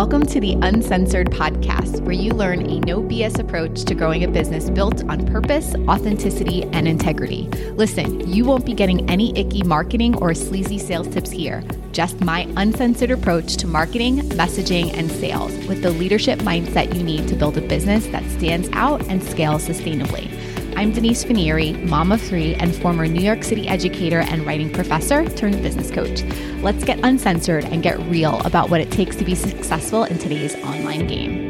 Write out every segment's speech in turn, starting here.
Welcome to the Uncensored Podcast, where you learn a no BS approach to growing a business built on purpose, authenticity, and integrity. Listen, you won't be getting any icky marketing or sleazy sales tips here, just my uncensored approach to marketing, messaging, and sales with the leadership mindset you need to build a business that stands out and scales sustainably. I'm Denise Finieri, mom of three and former New York City educator and writing professor turned business coach. Let's get uncensored and get real about what it takes to be successful in today's online game.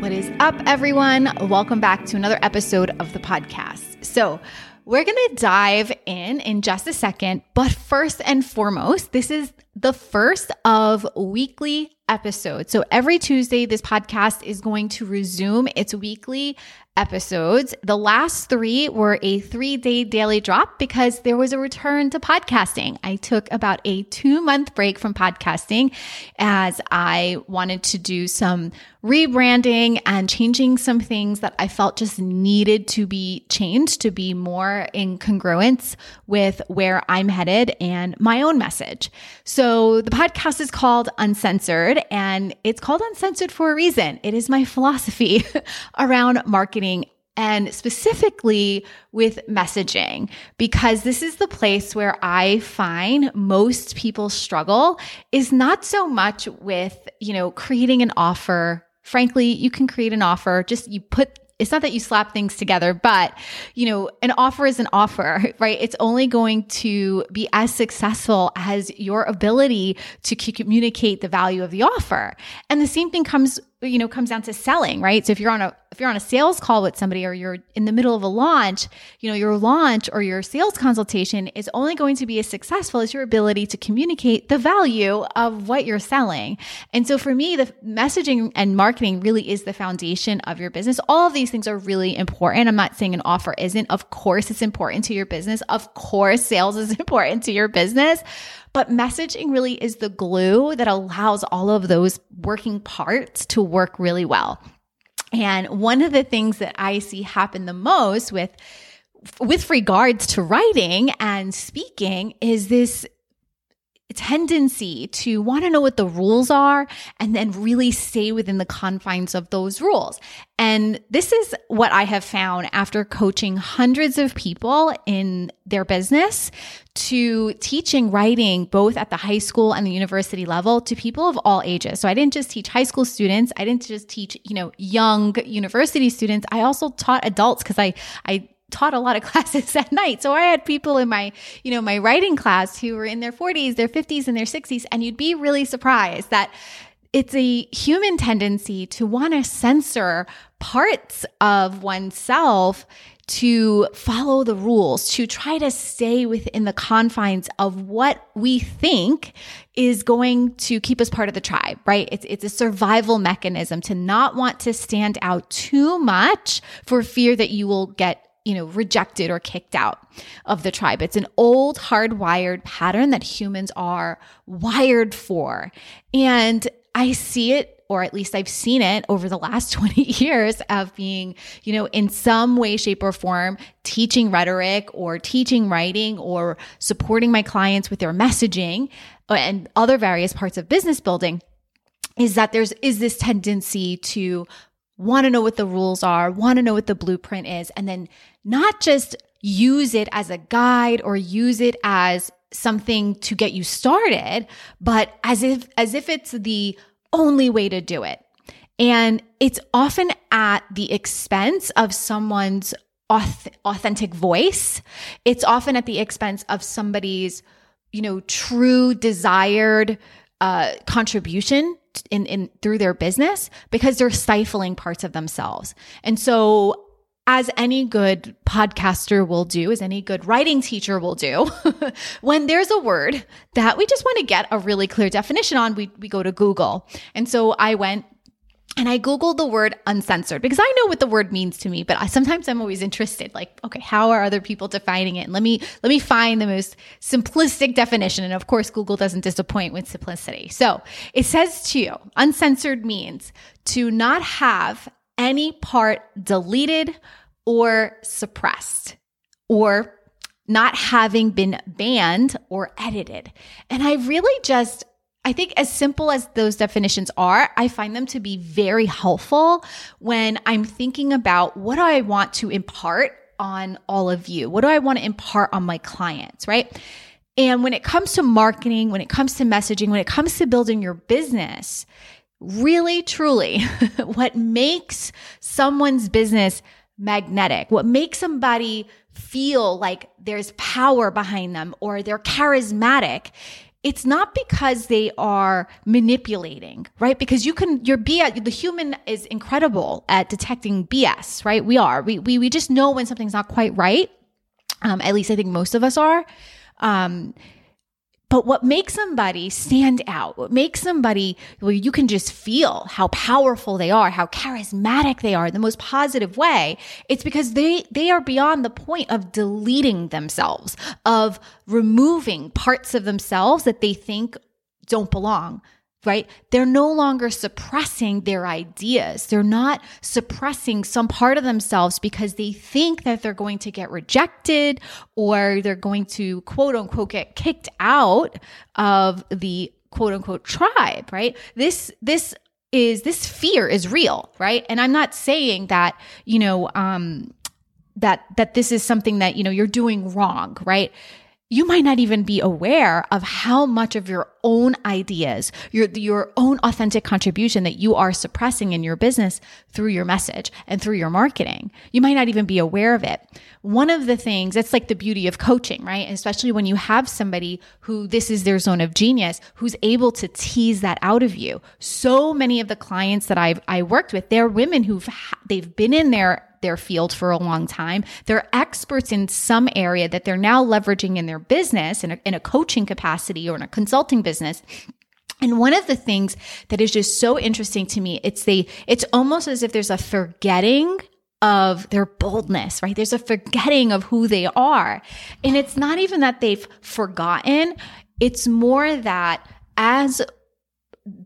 What is up, everyone? Welcome back to another episode of the podcast. So, we're going to dive in in just a second, but first and foremost, this is the first of weekly episodes. So every Tuesday, this podcast is going to resume its weekly episodes. The last three were a three day daily drop because there was a return to podcasting. I took about a two month break from podcasting as I wanted to do some rebranding and changing some things that I felt just needed to be changed to be more in congruence with where I'm headed and my own message. So the podcast is called Uncensored and it's called Uncensored for a reason. It is my philosophy around marketing and specifically with messaging, because this is the place where I find most people struggle is not so much with, you know, creating an offer frankly, you can create an offer. Just you put it's not that you slap things together, but you know, an offer is an offer, right? It's only going to be as successful as your ability to communicate the value of the offer. And the same thing comes you know comes down to selling right so if you're on a if you're on a sales call with somebody or you're in the middle of a launch you know your launch or your sales consultation is only going to be as successful as your ability to communicate the value of what you're selling. And so for me the messaging and marketing really is the foundation of your business. All of these things are really important. I'm not saying an offer isn't. Of course it's important to your business. Of course sales is important to your business. But messaging really is the glue that allows all of those working parts to work really well. And one of the things that I see happen the most with with regards to writing and speaking is this tendency to want to know what the rules are and then really stay within the confines of those rules. And this is what I have found after coaching hundreds of people in their business to teaching writing both at the high school and the university level to people of all ages. So I didn't just teach high school students, I didn't just teach, you know, young university students. I also taught adults because I I taught a lot of classes at night. So I had people in my, you know, my writing class who were in their 40s, their 50s, and their 60s. And you'd be really surprised that it's a human tendency to want to censor parts of oneself to follow the rules, to try to stay within the confines of what we think is going to keep us part of the tribe, right? It's, it's a survival mechanism to not want to stand out too much for fear that you will get you know, rejected or kicked out of the tribe. It's an old hardwired pattern that humans are wired for. And I see it or at least I've seen it over the last 20 years of being, you know, in some way, shape, or form, teaching rhetoric or teaching writing or supporting my clients with their messaging uh, and other various parts of business building is that there's is this tendency to want to know what the rules are, want to know what the blueprint is, and then not just use it as a guide or use it as something to get you started, but as if as if it's the only way to do it. And it's often at the expense of someone's authentic voice. It's often at the expense of somebody's, you know, true desired uh, contribution in, in through their business because they're stifling parts of themselves. And so as any good podcaster will do, as any good writing teacher will do, when there's a word that we just want to get a really clear definition on, we, we go to Google. And so I went and I Googled the word uncensored because I know what the word means to me, but I, sometimes I'm always interested, like, okay, how are other people defining it? And let me, let me find the most simplistic definition. And of course, Google doesn't disappoint with simplicity. So it says to you, uncensored means to not have any part deleted or suppressed or not having been banned or edited. And I really just I think as simple as those definitions are, I find them to be very helpful when I'm thinking about what do I want to impart on all of you? What do I want to impart on my clients, right? And when it comes to marketing, when it comes to messaging, when it comes to building your business, really, truly, what makes someone's business magnetic, what makes somebody feel like there's power behind them or they're charismatic it's not because they are manipulating, right? Because you can, your BS, the human is incredible at detecting BS, right? We are. We, we, we just know when something's not quite right. Um, at least I think most of us are. Um, but what makes somebody stand out, what makes somebody where you can just feel how powerful they are, how charismatic they are the most positive way, it's because they, they are beyond the point of deleting themselves, of removing parts of themselves that they think don't belong right? They're no longer suppressing their ideas. They're not suppressing some part of themselves because they think that they're going to get rejected or they're going to quote unquote get kicked out of the quote unquote tribe, right? This, this is, this fear is real, right? And I'm not saying that, you know, um, that, that this is something that, you know, you're doing wrong, right? You might not even be aware of how much of your own ideas, your, your own authentic contribution that you are suppressing in your business through your message and through your marketing. You might not even be aware of it. One of the things that's like the beauty of coaching, right? Especially when you have somebody who this is their zone of genius, who's able to tease that out of you. So many of the clients that I've, I worked with, they're women who've, they've been in there their field for a long time. They're experts in some area that they're now leveraging in their business in a, in a coaching capacity or in a consulting business. And one of the things that is just so interesting to me, it's the, it's almost as if there's a forgetting of their boldness, right? There's a forgetting of who they are. And it's not even that they've forgotten. It's more that as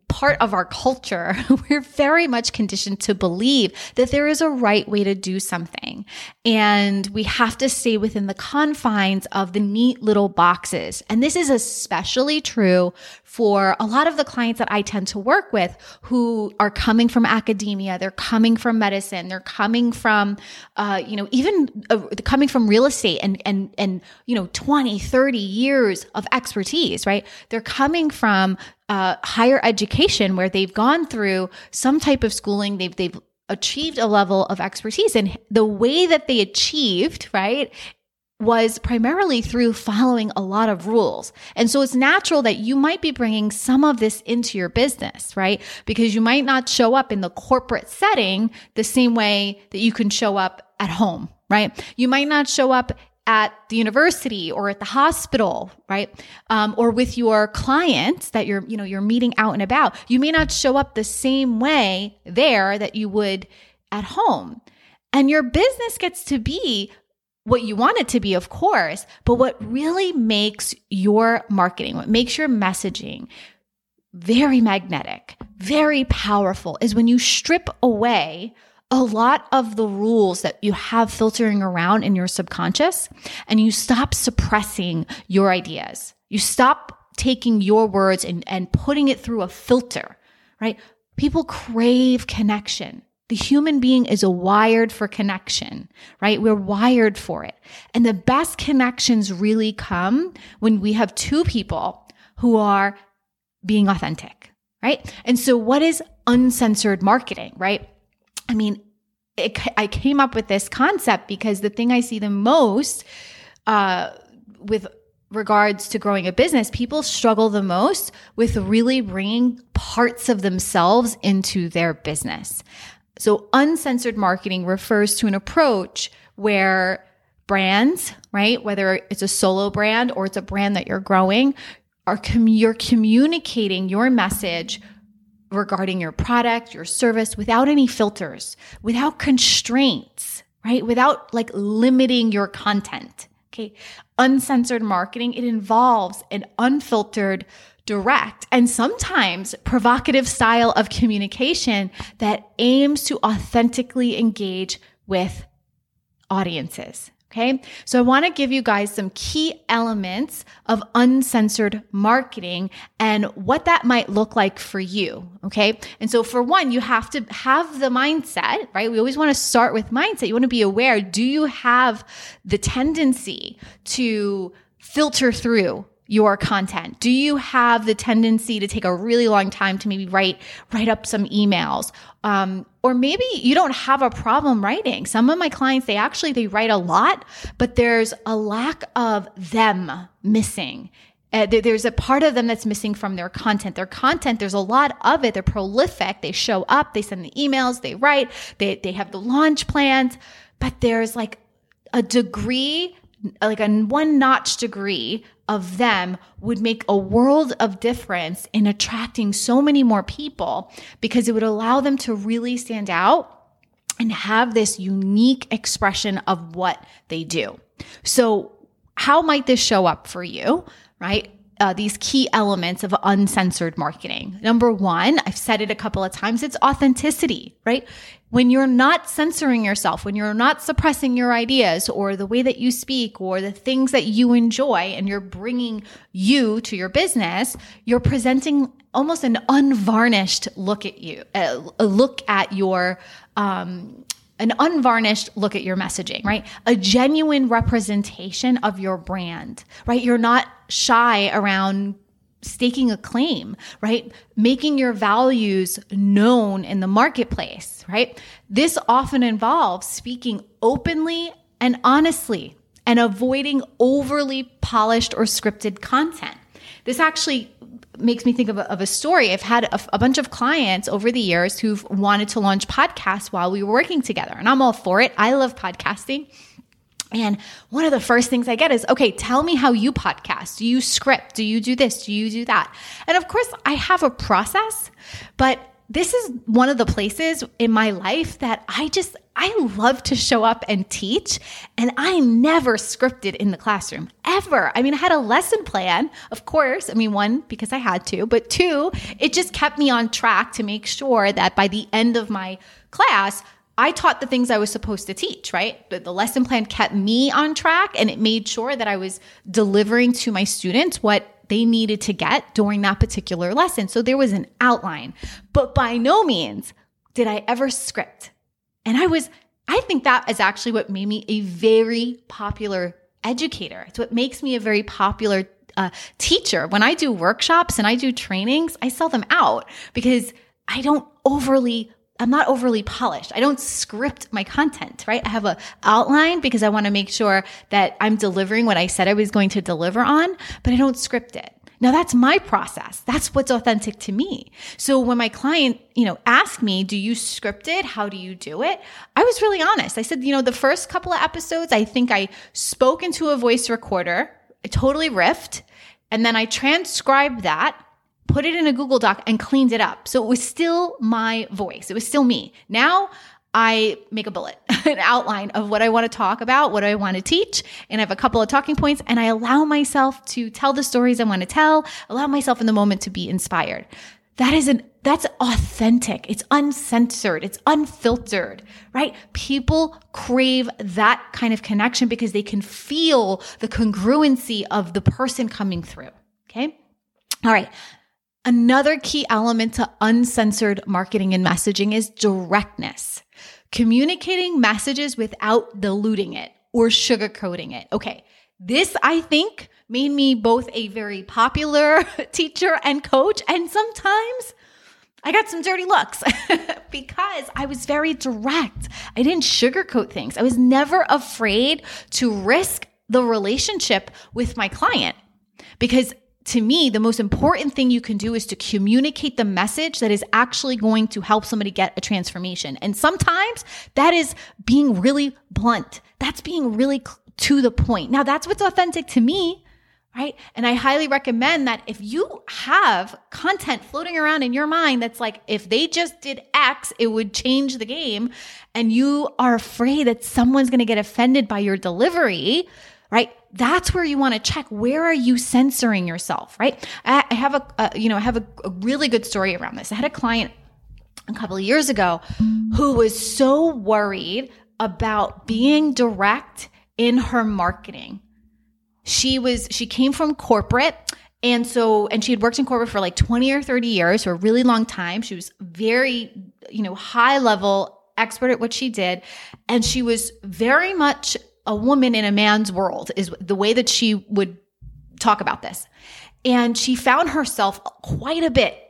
part of our culture, we're very much conditioned to believe that there is a right way to do something. And we have to stay within the confines of the neat little boxes. And this is especially true for a lot of the clients that I tend to work with who are coming from academia, they're coming from medicine, they're coming from, uh, you know, even uh, coming from real estate and, and, and, you know, 20, 30 years of expertise, right? They're coming from uh, higher education where they've gone through some type of schooling, they've, they've achieved a level of expertise. And the way that they achieved, right, was primarily through following a lot of rules. And so it's natural that you might be bringing some of this into your business, right? Because you might not show up in the corporate setting the same way that you can show up at home, right? You might not show up at the university or at the hospital, right? Um, or with your clients that you're, you know, you're meeting out and about. You may not show up the same way there that you would at home. And your business gets to be what you want it to be, of course, but what really makes your marketing, what makes your messaging very magnetic, very powerful is when you strip away a lot of the rules that you have filtering around in your subconscious and you stop suppressing your ideas. You stop taking your words and, and putting it through a filter, right? People crave connection. The human being is wired for connection, right? We're wired for it. And the best connections really come when we have two people who are being authentic, right? And so what is uncensored marketing, right? I mean, it, I came up with this concept because the thing I see the most uh, with regards to growing a business, people struggle the most with really bringing parts of themselves into their business. So, uncensored marketing refers to an approach where brands, right, whether it's a solo brand or it's a brand that you're growing, are com- you're communicating your message regarding your product, your service without any filters, without constraints, right? Without like limiting your content. Okay. Uncensored marketing, it involves an unfiltered, direct, and sometimes provocative style of communication that aims to authentically engage with audiences. Okay. So I want to give you guys some key elements of uncensored marketing and what that might look like for you. Okay. And so for one, you have to have the mindset, right? We always want to start with mindset. You want to be aware. Do you have the tendency to filter through your content? Do you have the tendency to take a really long time to maybe write write up some emails? Um, or maybe you don't have a problem writing. Some of my clients, they actually they write a lot, but there's a lack of them missing. Uh, there's a part of them that's missing from their content. Their content, there's a lot of it. They're prolific. They show up, they send the emails, they write, they, they have the launch plans, but there's like a degree like a one notch degree of them would make a world of difference in attracting so many more people because it would allow them to really stand out and have this unique expression of what they do. So, how might this show up for you, right? Uh, these key elements of uncensored marketing. Number one, I've said it a couple of times, it's authenticity, right? When you're not censoring yourself, when you're not suppressing your ideas or the way that you speak or the things that you enjoy and you're bringing you to your business, you're presenting almost an unvarnished look at you, a, a look at your, um, an unvarnished look at your messaging, right? A genuine representation of your brand, right? You're not shy around staking a claim, right? Making your values known in the marketplace, right? This often involves speaking openly and honestly and avoiding overly polished or scripted content. This actually makes me think of a, of a story. I've had a, a, bunch of clients over the years who've wanted to launch podcasts while we were working together, and I'm all for it. I love podcasting. And one of the first things I get is, okay, tell me how you podcast. Do you script? Do you do this? Do you do that? And of course, I have a process, but this is one of the places in my life that I just, I love to show up and teach. And I never scripted in the classroom ever. I mean, I had a lesson plan, of course. I mean, one, because I had to, but two, it just kept me on track to make sure that by the end of my class, I taught the things I was supposed to teach, right? But the lesson plan kept me on track and it made sure that I was delivering to my students what they needed to get during that particular lesson. So there was an outline, but by no means did I ever script. And I was, I think that is actually what made me a very popular educator. It's what makes me a very popular uh, teacher. When I do workshops and I do trainings, I sell them out because I don't overly I'm not overly polished. I don't script my content, right? I have a outline because I want to make sure that I'm delivering what I said I was going to deliver on, but I don't script it. Now that's my process. That's what's authentic to me. So when my client, you know, asked me, do you script it? How do you do it? I was really honest. I said, you know, the first couple of episodes, I think I spoke into a voice recorder. I totally riffed. And then I transcribed that put it in a Google Doc and cleaned it up. So it was still my voice. It was still me. Now I make a bullet, an outline of what I want to talk about, what I want to teach, and I have a couple of talking points and I allow myself to tell the stories I want to tell, allow myself in the moment to be inspired. That is an that's authentic. It's uncensored. It's unfiltered, right? People crave that kind of connection because they can feel the congruency of the person coming through. Okay. All right. Another key element to uncensored marketing and messaging is directness. Communicating messages without diluting it or sugarcoating it. Okay. This, I think, made me both a very popular teacher and coach, and sometimes I got some dirty looks because I was very direct. I didn't sugarcoat things. I was never afraid to risk the relationship with my client because to me, the most important thing you can do is to communicate the message that is actually going to help somebody get a transformation. And sometimes that is being really blunt. That's being really to the point. Now, that's what's authentic to me, right? And I highly recommend that if you have content floating around in your mind that's like, if they just did X, it would change the game, and you are afraid that someone's going to get offended by your delivery, right? That's where you want to check. Where are you censoring yourself, right? I, have a, you know, I have a, a really good story around this. I had a client a couple of years ago who was so worried about being direct in her marketing. She was she came from corporate and so and she had worked in corporate for like 20 or 30 years, for a really long time. She was very, you know, high level expert at what she did and she was very much a woman in a man's world is the way that she would talk about this. And she found herself quite a bit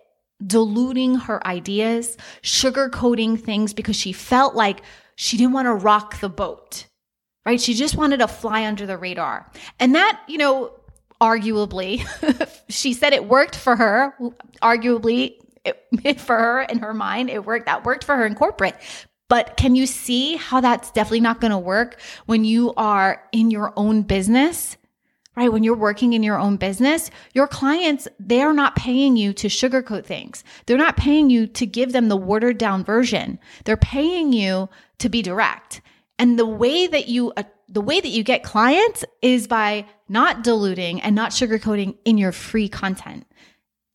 diluting her ideas, sugarcoating things because she felt like she didn't want to rock the boat, right? She just wanted to fly under the radar. And that, you know, arguably, she said it worked for her. Arguably, it, for her in her mind, it worked. That worked for her in corporate. But can you see how that's definitely not going to work when you are in your own business? Right? When you're working in your own business, your clients, they are not paying you to sugarcoat things. They're not paying you to give them the watered down version. They're paying you to be direct. And the way that you, uh, the way that you get clients is by not diluting and not sugarcoating in your free content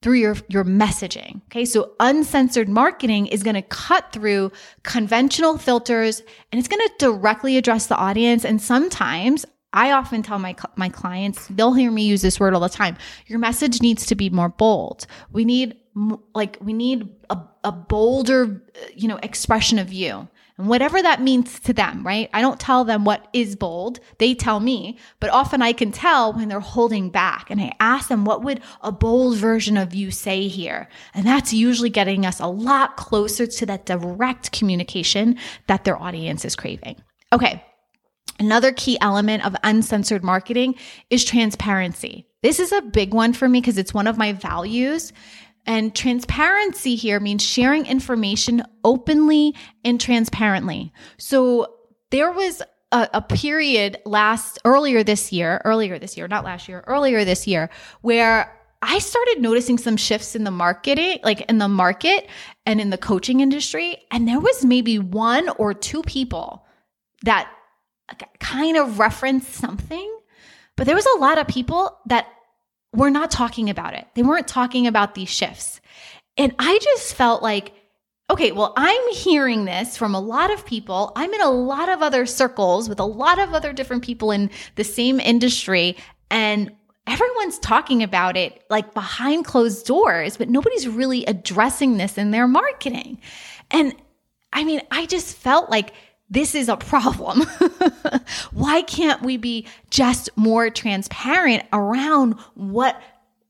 through your, your messaging. Okay. So uncensored marketing is going to cut through conventional filters and it's going to directly address the audience. And sometimes I often tell my, my clients, they'll hear me use this word all the time. Your message needs to be more bold. We need like, we need a, a bolder, uh, you know, expression of you and whatever that means to them, right? I don't tell them what is bold. They tell me, but often I can tell when they're holding back and I ask them, what would a bold version of you say here? And that's usually getting us a lot closer to that direct communication that their audience is craving. Okay. Another key element of uncensored marketing is transparency. This is a big one for me because it's one of my values. And transparency here means sharing information openly and transparently. So there was a, a, period last earlier this year, earlier this year, not last year, earlier this year, where I started noticing some shifts in the marketing, like in the market and in the coaching industry. And there was maybe one or two people that kind of referenced something, but there was a lot of people that were not talking about it. They weren't talking about these shifts. And I just felt like, okay, well, I'm hearing this from a lot of people. I'm in a lot of other circles with a lot of other different people in the same industry. And everyone's talking about it like behind closed doors, but nobody's really addressing this in their marketing. And I mean, I just felt like this is a problem. Why can't we be just more transparent around what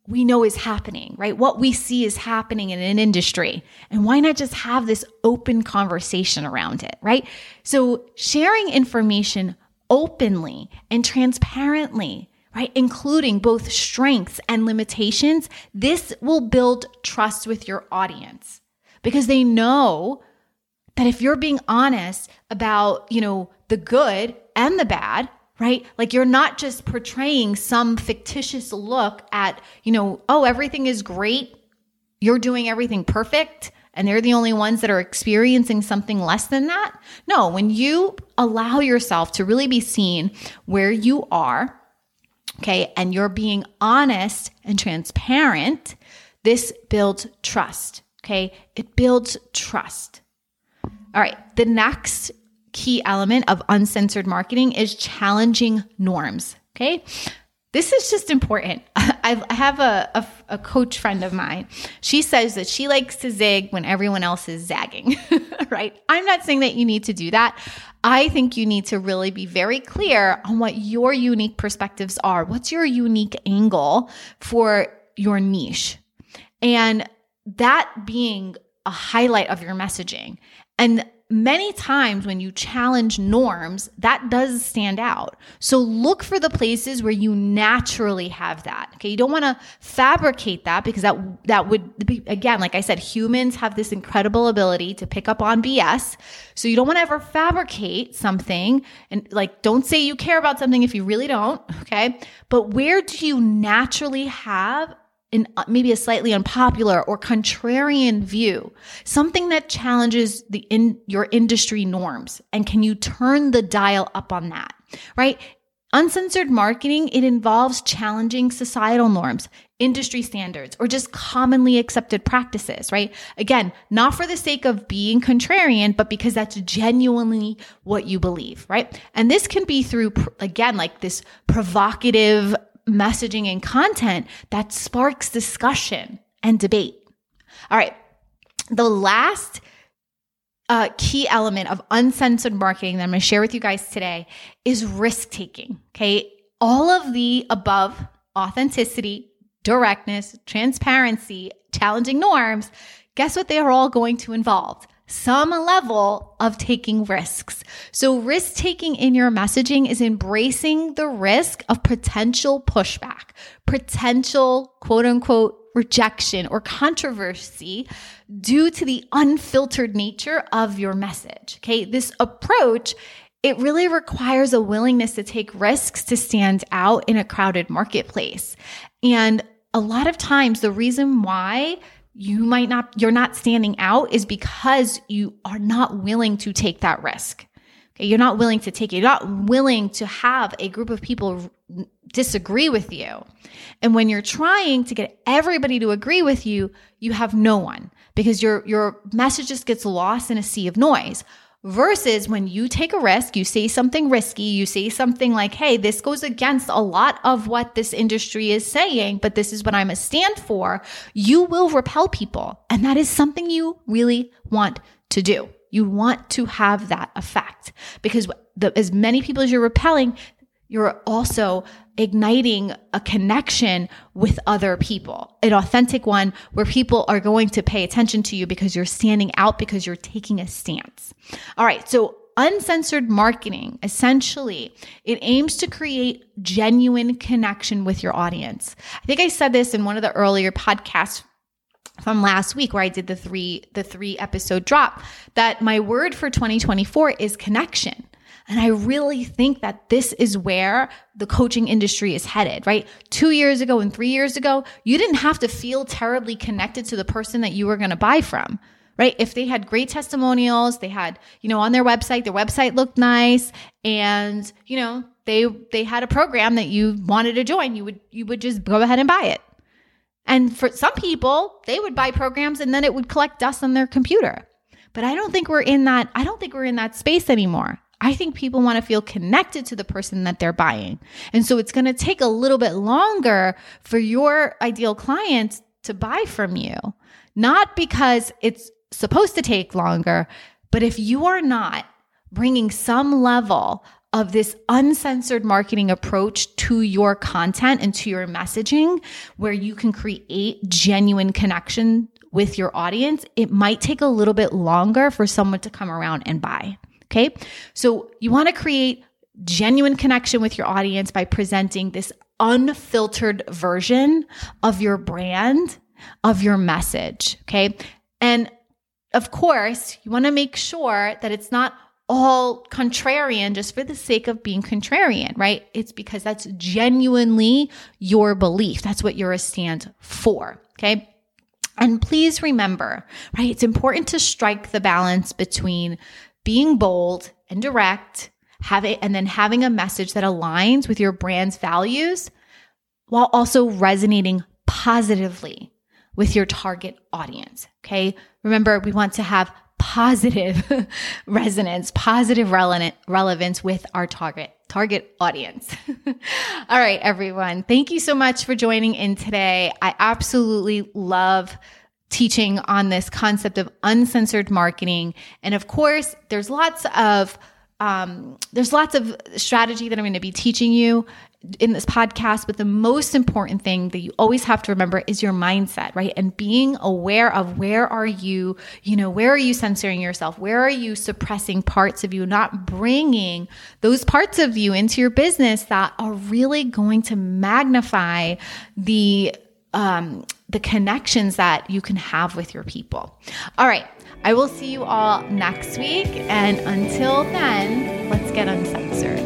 we know is happening, right? What we see is happening in an industry. And why not just have this open conversation around it, right? So sharing information openly and transparently right? Including both strengths and limitations. This will build trust with your audience because they know that if you're being honest about, you know, the good and the bad, right? Like you're not just portraying some fictitious look at, you know, oh, everything is great. You're doing everything perfect and they're the only ones that are experiencing something less than that. No, when you allow yourself to really be seen where you are, okay, and you're being honest and transparent, this builds trust, okay? It builds trust. All right. The next key element of uncensored marketing is challenging norms. Okay. This is just important. I have a, a, a, coach friend of mine. She says that she likes to zig when everyone else is zagging, right? I'm not saying that you need to do that. I think you need to really be very clear on what your unique perspectives are. What's your unique angle for your niche? And that being a highlight of your messaging. And many times when you challenge norms, that does stand out. So look for the places where you naturally have that. Okay. You don't want to fabricate that because that, that would be, again, like I said, humans have this incredible ability to pick up on BS. So you don't want to ever fabricate something and like, don't say you care about something if you really don't. Okay. But where do you naturally have in uh, maybe a slightly unpopular or contrarian view, something that challenges the in your industry norms. And can you turn the dial up on that? Right? Uncensored marketing, it involves challenging societal norms, industry standards, or just commonly accepted practices, right? Again, not for the sake of being contrarian, but because that's genuinely what you believe, right? And this can be through, again, like this provocative messaging and content that sparks discussion and debate. All right. The last uh, key element of uncensored marketing that I'm going to share with you guys today is risk taking. Okay. All of the above authenticity, directness, transparency, challenging norms, guess what they are all going to involve? Some level of taking risks. So, risk taking in your messaging is embracing the risk of potential pushback, potential quote unquote rejection or controversy due to the unfiltered nature of your message. Okay. This approach, it really requires a willingness to take risks to stand out in a crowded marketplace. And a lot of times the reason why you might not, you're not standing out is because you are not willing to take that risk. Okay. You're not willing to take it. You're not willing to have a group of people disagree with you. And when you're trying to get everybody to agree with you, you have no one because your your message just gets lost in a sea of noise. Versus when you take a risk, you say something risky, you say something like, hey, this goes against a lot of what this industry is saying, but this is what I'm a stand for, you will repel people. And that is something you really want to do. You want to have that effect because the, as many people as you're repelling, you're also igniting a connection with other people, an authentic one where people are going to pay attention to you because you're standing out, because you're taking a stance. All right. So uncensored marketing essentially it aims to create genuine connection with your audience i think i said this in one of the earlier podcasts from last week where I did the three the three episode drop that my word for 2024 is connection. And I really think that this is where the coaching industry is headed, right? Two years ago and three years ago, you didn't have to feel terribly connected to the person that you were going to buy from right? If they had great testimonials, they had, you know, on their website, their website looked nice and, you know, they they had a program that you wanted to join, you would you would just go ahead and buy it. And for some people, they would buy programs and then it would collect dust on their computer. But I don't think we're in that I don't think we're in that space anymore. I think people want to feel connected to the person that they're buying. And so it's going to take a little bit longer for your ideal client to buy from you. Not because it's supposed to take longer, but if you are not bringing some level of this uncensored marketing approach to your content and to your messaging, where you can create genuine connection with your audience, it might take a little bit longer for someone to come around and buy. Okay. So you want to create genuine connection with your audience by presenting this unfiltered version of your brand, of your message. Okay. And of course, you want to make sure that it's not all contrarian just for the sake of being contrarian, right? It's because that's genuinely your belief. That's what you're a stand for. Okay. And please remember, right? It's important to strike the balance between being bold and direct, have it, and then having a message that aligns with your brand's values while also resonating positively with your target audience. Okay. Remember, we want to have positive resonance, positive relevant, relevance with our target target audience. All right, everyone. Thank you so much for joining in today. I absolutely love teaching on this concept of uncensored marketing. And of course, there's lots of um, there's lots of strategy that I'm going to be teaching you in this podcast, but the most important thing that you always have to remember is your mindset, right? And being aware of where are you, you know, where are you censoring yourself? Where are you suppressing parts of you, not bringing those parts of you into your business that are really going to magnify the um, the connections that you can have with your people. All right. I will see you all next week. And until then, let's get uncensored.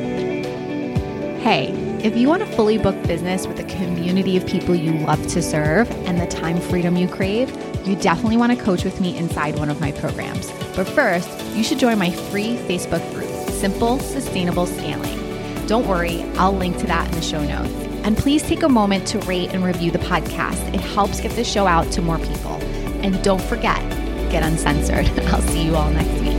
Hey, if you want a fully booked business with a community of people you love to serve and the time freedom you crave, you definitely want to coach with me inside one of my programs. But first, you should join my free Facebook group, Simple Sustainable Scaling. Don't worry, I'll link to that in the show notes. And please take a moment to rate and review the podcast. It helps get the show out to more people. And don't forget, get uncensored. I'll see you all next week.